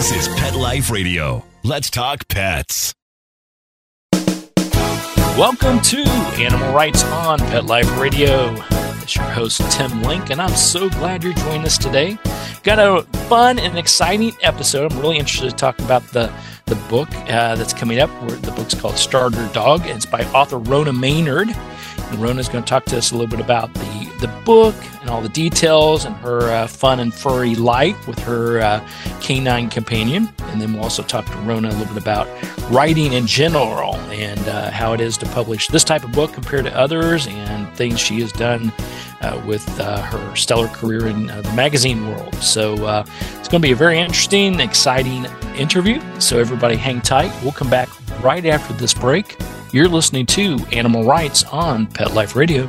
This is Pet Life Radio. Let's talk pets. Welcome to Animal Writes on Pet Life Radio. It's your host, Tim Link, and I'm so glad you're joining us today. Got a fun and exciting episode. I'm really interested to talk about the, the book uh, that's coming up. The book's called Starter Dog, and it's by author Rona Maynard. And Rona's going to talk to us a little bit about the, the book and all the details and her uh, fun and furry life with her uh, canine companion. And then we'll also talk to Rona a little bit about writing in general and uh, how it is to publish this type of book compared to others and things she has done uh, with uh, her stellar career in uh, the magazine world. So it's going to be a very interesting, exciting interview. So everybody hang tight. We'll come back right after this break. You're listening to Animal Writes on Pet Life Radio.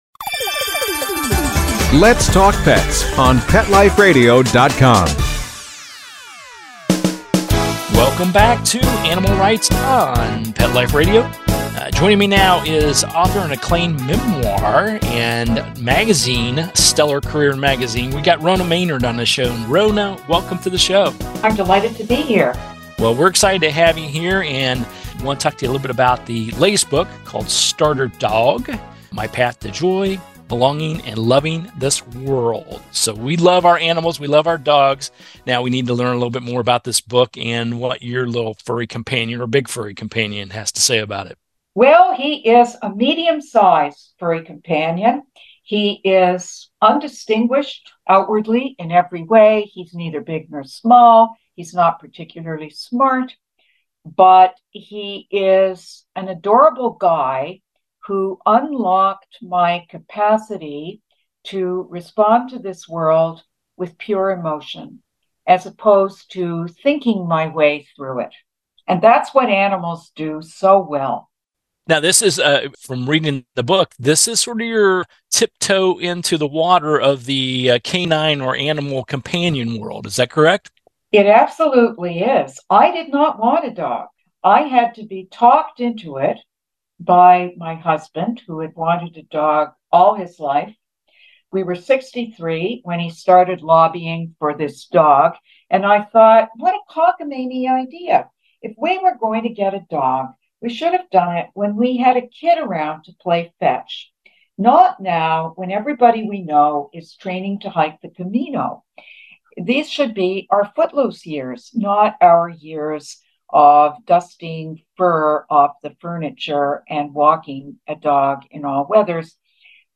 Let's Talk Pets on PetLifeRadio.com. Welcome back to Animal Writes on Pet Life Radio. Uh, joining me now is author and acclaimed memoir and magazine, Stellar Career Magazine. We got Rona Maynard on the show. And Rona, welcome to the show. I'm delighted to be here. Well, we're excited to have you here and want to talk to you a little bit about the latest book called Starter Dog My Path to Joy, belonging and loving this world. So we love our animals, we love our dogs. Now we need to learn a little bit more about this book and what your little furry companion or big furry companion has to say about it. Well, he is a medium sized furry companion. He is undistinguished outwardly in every way. He's neither big nor small. He's not particularly smart, but he is an adorable guy who unlocked my capacity to respond to this world with pure emotion, as opposed to thinking my way through it. And that's what animals do so well. Now, this is uh, from reading the book. This is sort of your tiptoe into the water of the uh, canine or animal companion world. Is that correct? It absolutely is. I did not want a dog. I had to be talked into it by my husband, who had wanted a dog all his life. We were 63 when he started lobbying for this dog. And I thought, what a cockamamie idea. If we were going to get a dog, we should have done it when we had a kid around to play fetch, not now when everybody we know is training to hike the Camino. These should be our footloose years, not our years of dusting fur off the furniture and walking a dog in all weathers.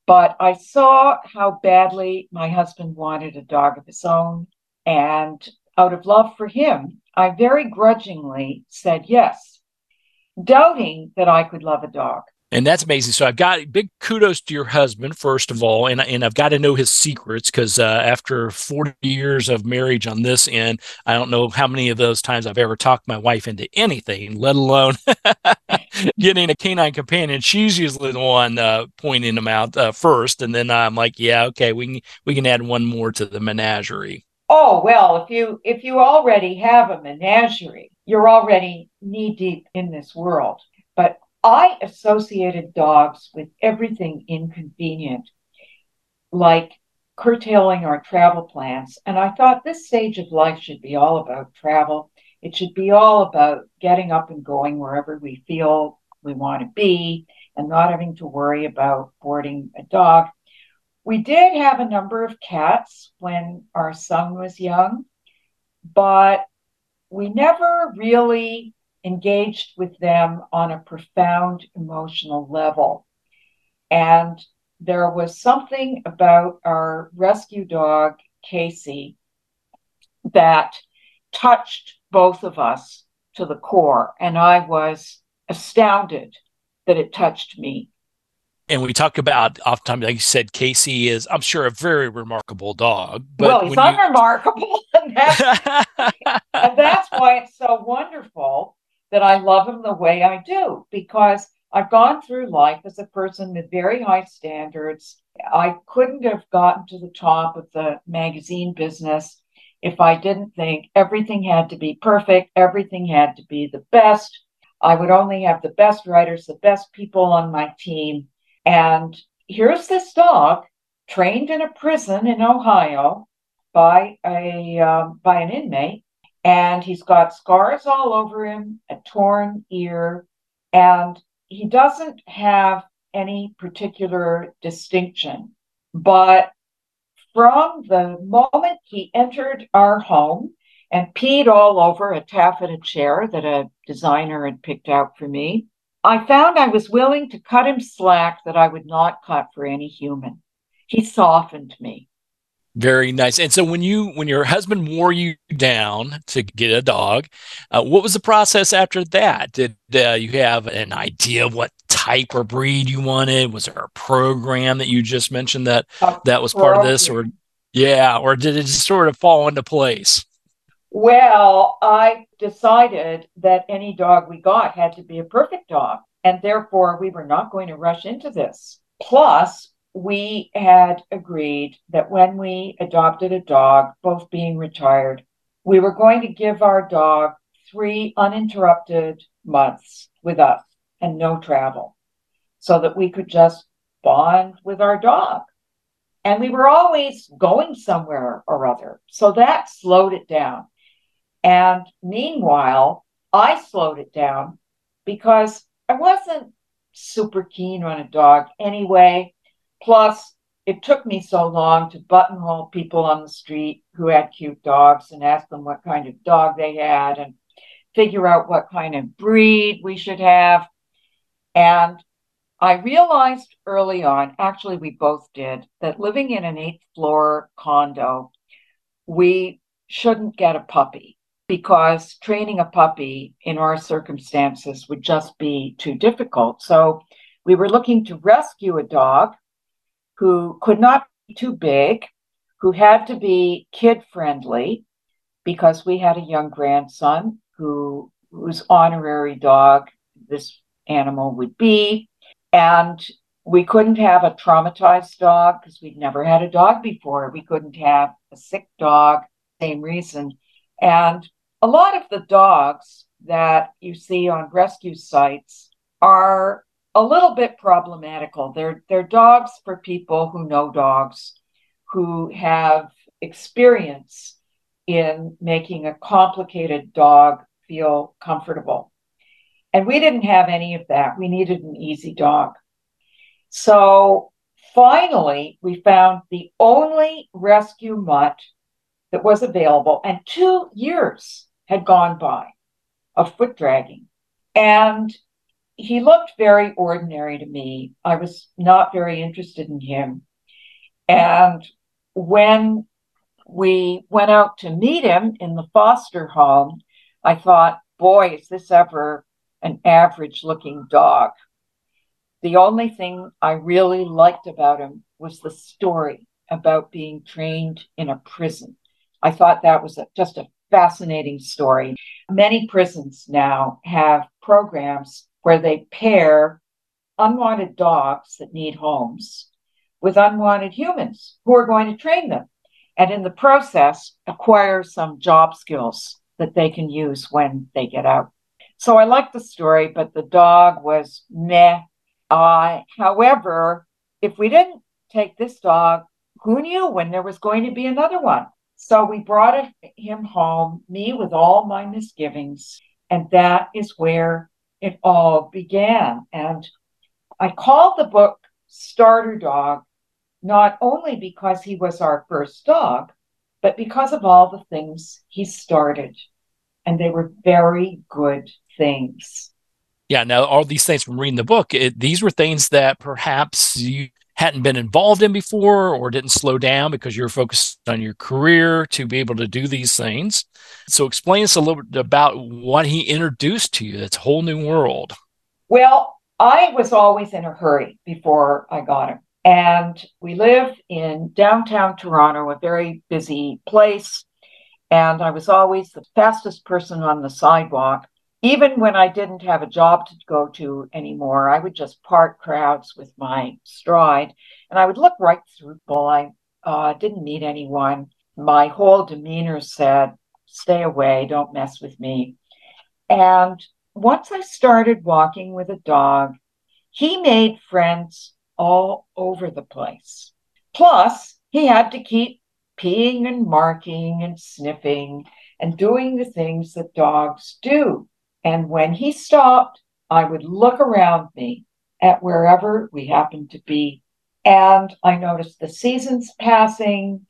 But I saw how badly my husband wanted a dog of his own. And out of love for him, I very grudgingly said yes, doubting that I could love a dog. And that's amazing. So I've got big kudos to your husband, first of all, and, and I've got to know his secrets because uh, after 40 years of marriage on this end, I don't know how many of those times I've ever talked my wife into anything, let alone getting a canine companion. She's usually the one uh, pointing them out uh, first, and then I'm like, yeah, okay, we can we can add one more to the menagerie. Oh well, if you if you already have a menagerie, you're already knee deep in this world. But I associated dogs with everything inconvenient, like curtailing our travel plans. And I thought this stage of life should be all about travel. It should be all about getting up and going wherever we feel we want to be and not having to worry about boarding a dog. We did have a number of cats when our son was young, but we never really engaged with them on a profound emotional level. And there was something about our rescue dog, Casey, that touched both of us to the core. And I was astounded that it touched me. And we talk about oftentimes, like you said, Casey is, I'm sure, a very remarkable dog. But well, he's unremarkable. And that's, and that's why it's so wonderful that I love him the way I do, because I've gone through life as a person with very high standards. I couldn't have gotten to the top of the magazine business if I didn't think everything had to be perfect, everything had to be the best. I would only have the best writers, the best people on my team. And here's this dog trained in a prison in Ohio by a um, by an inmate, and he's got scars all over him, a torn ear, and he doesn't have any particular distinction, but from the moment he entered our home and peed all over a taffeta chair that a designer had picked out for me, I found I was willing to cut him slack that I would not cut for any human. He softened me. Very nice. And so when you when your husband wore you down to get a dog, uh, what was the process after that? Did uh, you have an idea of what type or breed you wanted? Was there a program that you just mentioned that that was part of this, or yeah, or did it just sort of fall into place? Well, I decided that any dog we got had to be a perfect dog, and therefore we were not going to rush into this. Plus, we had agreed that when we adopted a dog, both being retired, we were going to give our dog three uninterrupted months with us and no travel so that we could just bond with our dog. And we were always going somewhere or other. So that slowed it down. And meanwhile, I slowed it down because I wasn't super keen on a dog anyway. Plus, it took me so long to buttonhole people on the street who had cute dogs and ask them what kind of dog they had and figure out what kind of breed we should have. And I realized early on, actually, we both did, that living in an eighth floor condo, we shouldn't get a puppy because training a puppy in our circumstances would just be too difficult. So we were looking to rescue a dog who could not be too big, who had to be kid friendly, because we had a young grandson who whose honorary dog this animal would be. And we couldn't have a traumatized dog because we'd never had a dog before. We couldn't have a sick dog, same reason. And a lot of the dogs that you see on rescue sites are a little bit problematical. They're they're dogs for people who know dogs, who have experience in making a complicated dog feel comfortable. And we didn't have any of that. We needed an easy dog. So finally, we found the only rescue mutt that was available, and two years had gone by of foot dragging. And he looked very ordinary to me. I was not very interested in him. And when we went out to meet him in the foster home, I thought, boy, is this ever an average looking dog? The only thing I really liked about him was the story about being trained in a prison. I thought that was a, just a fascinating story. Many prisons now have programs where they pair unwanted dogs that need homes with unwanted humans who are going to train them and in the process acquire some job skills that they can use when they get out. So I like the story, but the dog was meh. Uh, however, if we didn't take this dog, who knew when there was going to be another one? So we brought him home, me with all my misgivings, and that is where it all began. And I called the book Starter Dog not only because he was our first dog, but because of all the things he started. And they were very good things. Yeah, now all these things from reading the book, it, these were things that perhaps you hadn't been involved in before or didn't slow down because you're focused on your career to be able to do these things. So explain us a little bit about what he introduced to you. That's a whole new world. Well, I was always in a hurry before I got him. And we live in downtown Toronto, a very busy place. And I was always the fastest person on the sidewalk. Even when I didn't have a job to go to anymore, I would just part crowds with my stride and I would look right through people. I uh, didn't meet anyone. My whole demeanor said, stay away, don't mess with me. And once I started walking with a dog, he made friends all over the place. Plus, he had to keep peeing and marking and sniffing and doing the things that dogs do. And when he stopped, I would look around me at wherever we happened to be. And I noticed the seasons passing.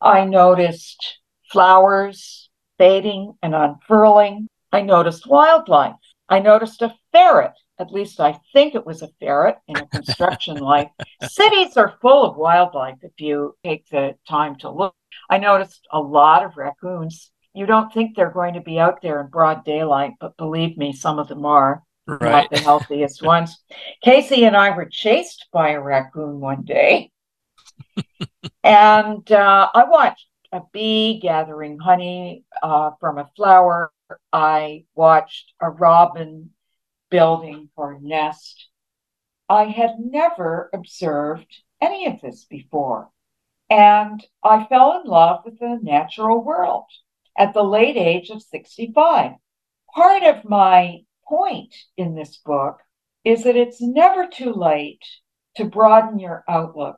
I noticed flowers fading and unfurling. I noticed wildlife. I noticed a ferret. At least I think it was a ferret in a construction light. Cities are full of wildlife if you take the time to look. I noticed a lot of raccoons. You don't think they're going to be out there in broad daylight, but believe me, some of them are. Right. Not the healthiest ones. Casey and I were chased by a raccoon one day. and uh, I watched a bee gathering honey uh, from a flower. I watched a robin building her nest. I had never observed any of this before. And I fell in love with the natural world at the late age of 65. Part of my point in this book is that it's never too late to broaden your outlook,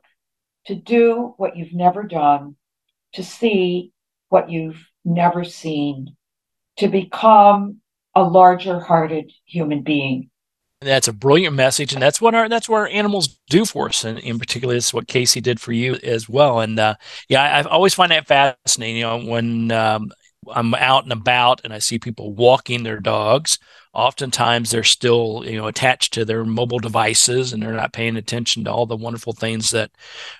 to do what you've never done, to see what you've never seen, to become a larger hearted human being. That's a brilliant message, and that's what our that's what our animals do for us, and in particular, that's what Casey did for you as well. And uh, yeah, I, I always find that fascinating. You know, when um, I'm out and about and I see people walking their dogs, oftentimes they're still you know attached to their mobile devices and they're not paying attention to all the wonderful things that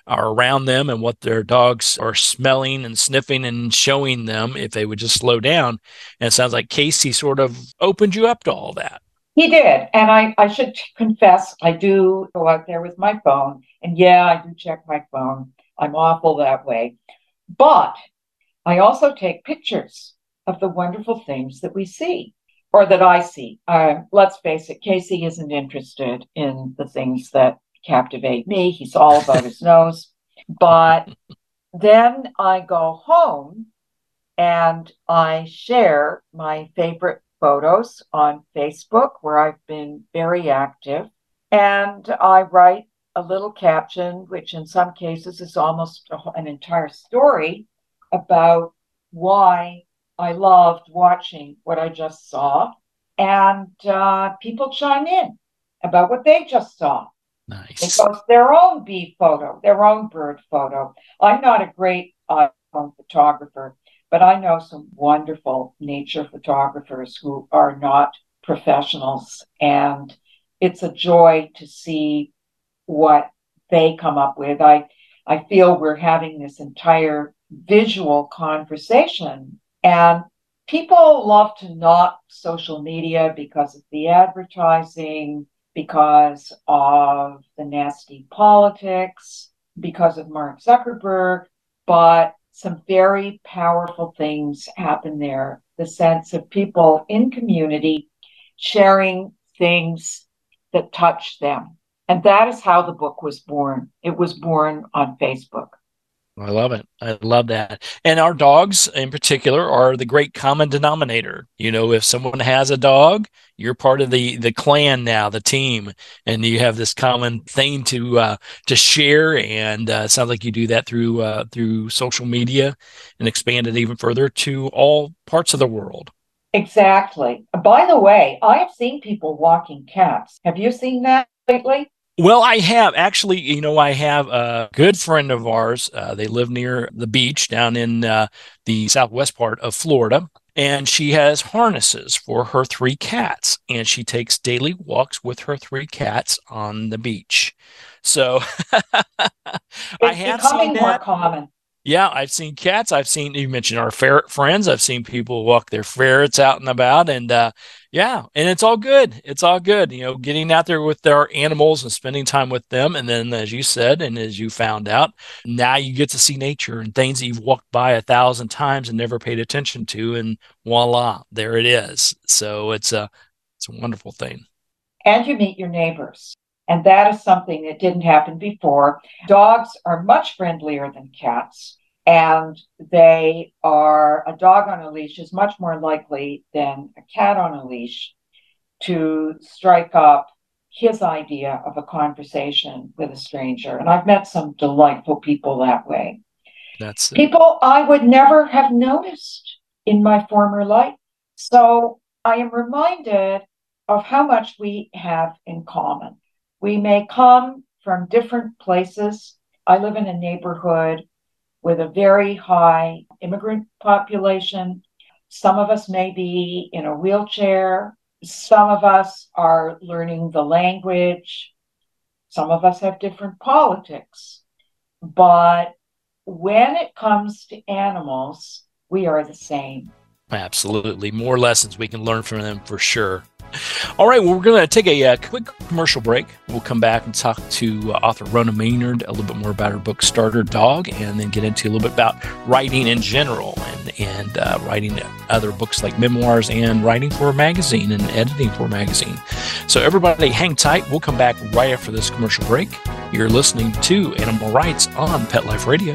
are around them and what their dogs are smelling and sniffing and showing them if they would just slow down. And it sounds like casey sort of opened you up to all that. He did. And i i should confess i do go out there with my phone. And yeah i do check my phone. I'm awful that way. But i also take pictures of the wonderful things that we see or that I see. Uh, let's face it, Casey isn't interested in the things that captivate me. He's all about his nose. But then I go home and I share my favorite photos on Facebook, where I've been very active. And I write a little caption, which in some cases is almost an entire story about why I loved watching what I just saw, and uh, people chime in about what they just saw. Nice. They post their own bee photo, their own bird photo. I'm not a great iPhone photographer, but I know some wonderful nature photographers who are not professionals, and it's a joy to see what they come up with. I I feel we're having this entire visual conversation and people love to not social media because of the advertising, because of the nasty politics, because of Mark Zuckerberg, but some very powerful things happen there. The sense of people in community sharing things that touch them. And that is how the book was born. It was born on Facebook. I love it. I love that. And our dogs in particular are the great common denominator. You know, if someone has a dog, you're part of the the clan now, the team, and you have this common thing to uh, to share. And uh, it sounds like you do that through uh, through social media and expand it even further to all parts of the world. Exactly. By the way, I have seen people walking cats. Have you seen that lately? Well, I have actually. You know, I have a good friend of ours. Uh, they live near the beach down in uh, the southwest part of Florida, and she has harnesses for her three cats and she takes daily walks with her three cats on the beach so i have seen that. more common yeah, I've seen cats. I've seen you mentioned our ferret friends. I've seen people walk their ferrets out and about, and uh, yeah, and it's all good. It's all good. You know, getting out there with our animals and spending time with them, and then as you said, and as you found out, now you get to see nature and things that you've walked by a thousand times and never paid attention to, and voila, there it is. So it's a it's a wonderful thing. And you meet your neighbors. And that is something that didn't happen before. Dogs are much friendlier than cats and they are a dog on a leash is much more likely than a cat on a leash to strike up his idea of a conversation with a stranger. And I've met some delightful people that way. That's people I would never have noticed in my former life. So I am reminded of how much we have in common. We may come from different places. I live in a neighborhood with a very high immigrant population. Some of us may be in a wheelchair. Some of us are learning the language. Some of us have different politics. But when it comes to animals, we are the same. Absolutely. More lessons we can learn from them for sure. All right, well, we're going to take a, uh, quick commercial break. We'll come back and talk to uh, author Rona Maynard a little bit more about her book Starter Dog, and then get into a little bit about writing in general and and uh, writing other books like memoirs and writing for a magazine and editing for a magazine. So everybody, hang tight. We'll come back right after this commercial break. You're listening to Animal Writes on Pet Life Radio.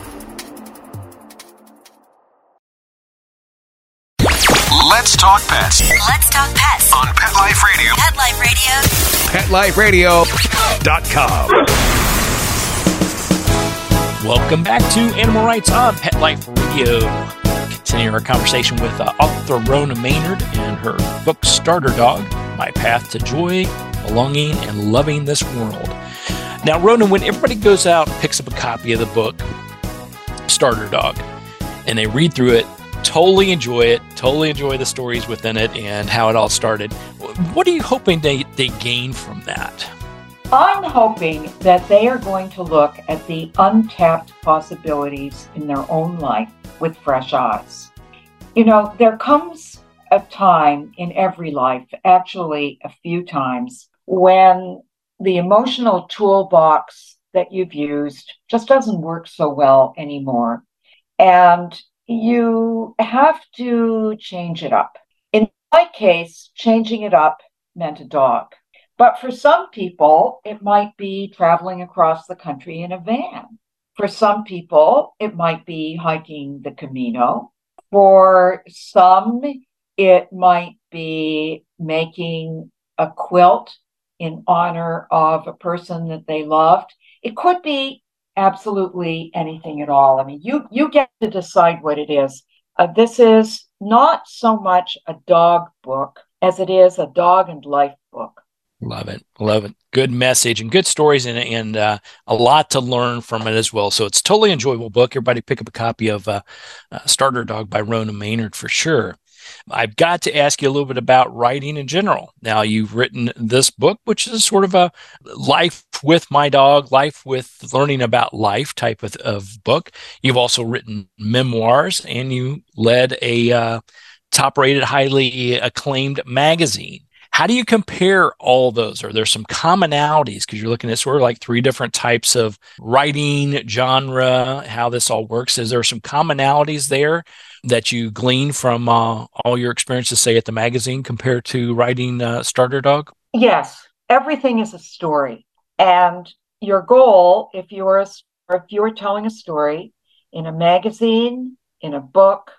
Let's talk pets. Let's talk pets on Pet Life Radio. Pet Life Radio. PetLifeRadio.com. Welcome back to Animal Writes on Pet Life Radio. Continuing our conversation with uh, author Rona Maynard and her book Starter Dog My Path to Joy, Belonging, and Loving This World. Now, Rona, when everybody goes out and picks up a copy of the book Starter Dog and they read through it, totally enjoy it, totally enjoy the stories within it and how it all started. What are you hoping they, they gain from that? I'm hoping that they are going to look at the untapped possibilities in their own life with fresh eyes. You know, there comes a time in every life, actually, a few times, when the emotional toolbox that you've used just doesn't work so well anymore. And you have to change it up. In my case, changing it up meant a dog. But for some people, it might be traveling across the country in a van. For some people, it might be hiking the Camino. For some, it might be making a quilt in honor of a person that they loved. It could be absolutely anything at all. I mean, you you get to decide what it is. Uh, this is not so much a dog book as it is a dog and life book. Love it, love it. Good message and good stories and and uh, a lot to learn from it as well. So it's totally enjoyable book. Everybody pick up a copy of uh, uh Starter Dog by Rona Maynard for sure. I've got to ask you a little bit about writing in general. Now, you've written this book, which is sort of a life with my dog, life with learning about life type of, of book. You've also written memoirs and you led a uh, top rated, highly acclaimed magazine. How do you compare all those? Are there some commonalities? Because you're looking at sort of like three different types of writing, genre, how this all works. Is there some commonalities there that you glean from uh, all your experiences, say at the magazine, compared to writing uh, Starter Dog? Yes, everything is a story. And your goal, if you're a, if you're telling a story in a magazine, in a book,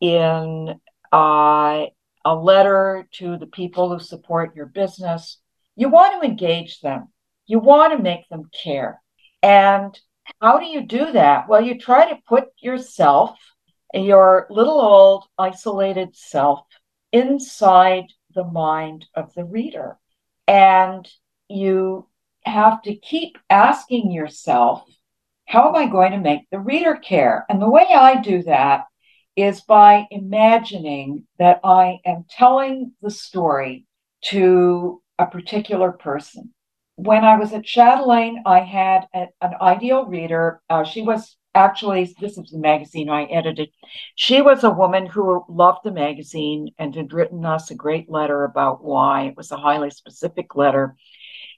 in uh, a letter to the people who support your business. You want to engage them, you want to make them care. And how do you do that? Well, you try to put yourself, your little old isolated self, inside the mind of the reader. And you have to keep asking yourself, how am I going to make the reader care? And the way I do that is by imagining that I am telling the story to a particular person. When I was at Chatelaine, I had a, an ideal reader. Uh, she was actually, this is the magazine I edited. She was a woman who loved the magazine and had written us a great letter about why. It was a highly specific letter.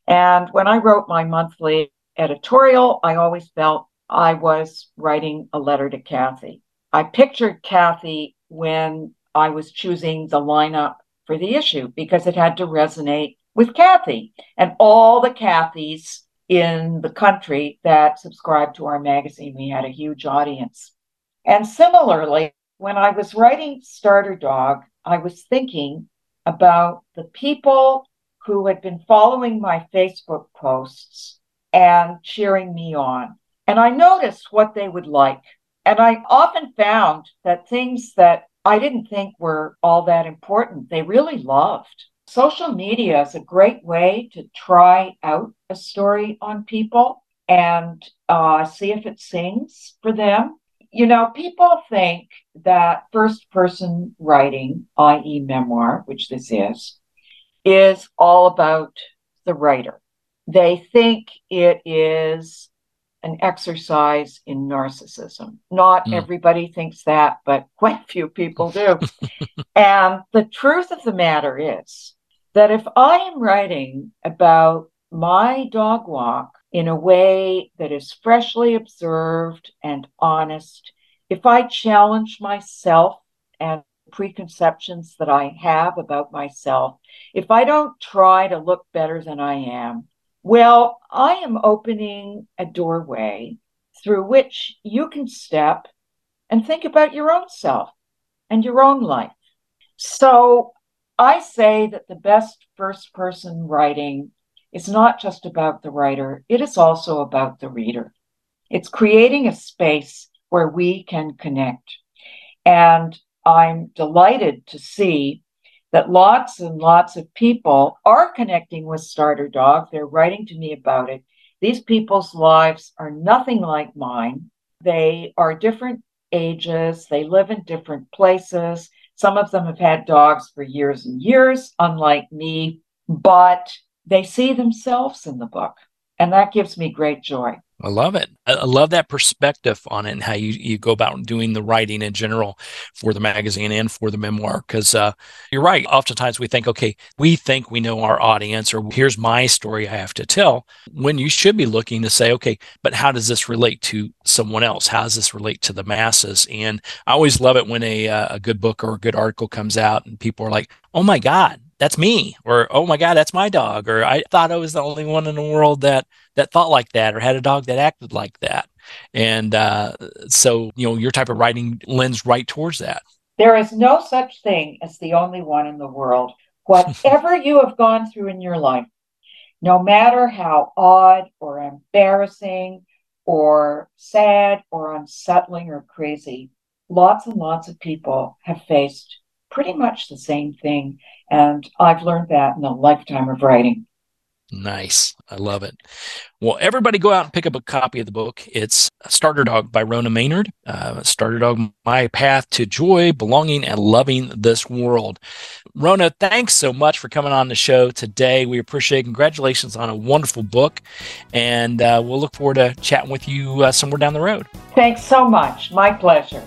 And when I wrote my monthly editorial, I always felt I was writing a letter to Kathy. I pictured Kathy when I was choosing the lineup for the issue because it had to resonate with Kathy and all the Kathys in the country that subscribed to our magazine. We had a huge audience. And similarly, when I was writing Starter Dog, I was thinking about the people who had been following my Facebook posts and cheering me on. And I noticed what they would like. And I often found that things that I didn't think were all that important, they really loved. Social media is a great way to try out a story on people and uh, see if it sings for them. You know, people think that first person writing, i.e., memoir, which this is, is all about the writer. They think it is an exercise in narcissism. Not mm. everybody thinks that, but quite a few people do. and the truth of the matter is that if I am writing about my dog walk in a way that is freshly observed and honest, if I challenge myself and preconceptions that I have about myself, if I don't try to look better than I am, well, I am opening a doorway through which you can step and think about your own self and your own life. So I say that the best first person writing is not just about the writer, it is also about the reader. It's creating a space where we can connect. And I'm delighted to see that lots and lots of people are connecting with Starter Dog. They're writing to me about it. These people's lives are nothing like mine. They are different ages, they live in different places. Some of them have had dogs for years and years, unlike me, but they see themselves in the book. And that gives me great joy. I love it. I love that perspective on it and how you, you go about doing the writing in general for the magazine and for the memoir. Because uh, you're right. Oftentimes we think, okay, we think we know our audience, or here's my story I have to tell. When you should be looking to say, okay, but how does this relate to someone else? How does this relate to the masses? And I always love it when a, uh, a good book or a good article comes out and people are like, oh my God, that's me or oh my god that's my dog or i thought i was the only one in the world that that thought like that or had a dog that acted like that. And uh, so you know your type of writing lends right towards that. There is no such thing as the only one in the world. Whatever you have gone through in your life no matter how odd or embarrassing or sad or unsettling or crazy lots and lots of people have faced pretty much the same thing and I've learned that in a lifetime of writing. Nice. I love it. Well, everybody go out and pick up a copy of the book. It's Starter Dog by Rona Maynard. Uh, Starter Dog, My Path to Joy, Belonging, and Loving This World. Rona, thanks so much for coming on the show today. We appreciate it. Congratulations on a wonderful book. And uh, we'll look forward to chatting with you uh, somewhere down the road. Thanks so much. My pleasure.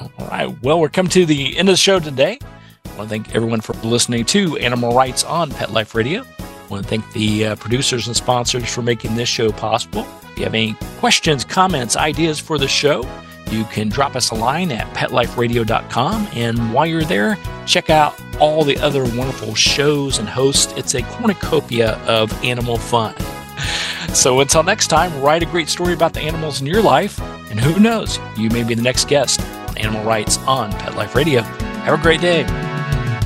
All right. Well, we're coming to the end of the show today. I want to thank everyone for listening to Animal Writes on Pet Life Radio. I want to thank the uh, producers and sponsors for making this show possible. If you have any questions, comments, ideas for the show, you can drop us a line at petliferadio.com. And while you're there, check out all the other wonderful shows and hosts. It's a cornucopia of animal fun. So until next time, write a great story about the animals in your life. And who knows, you may be the next guest Animal Writes on Pet Life Radio. Have a great day.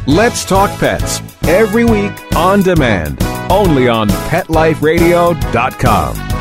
Let's Talk Pets every week on demand, only on PetLifeRadio.com.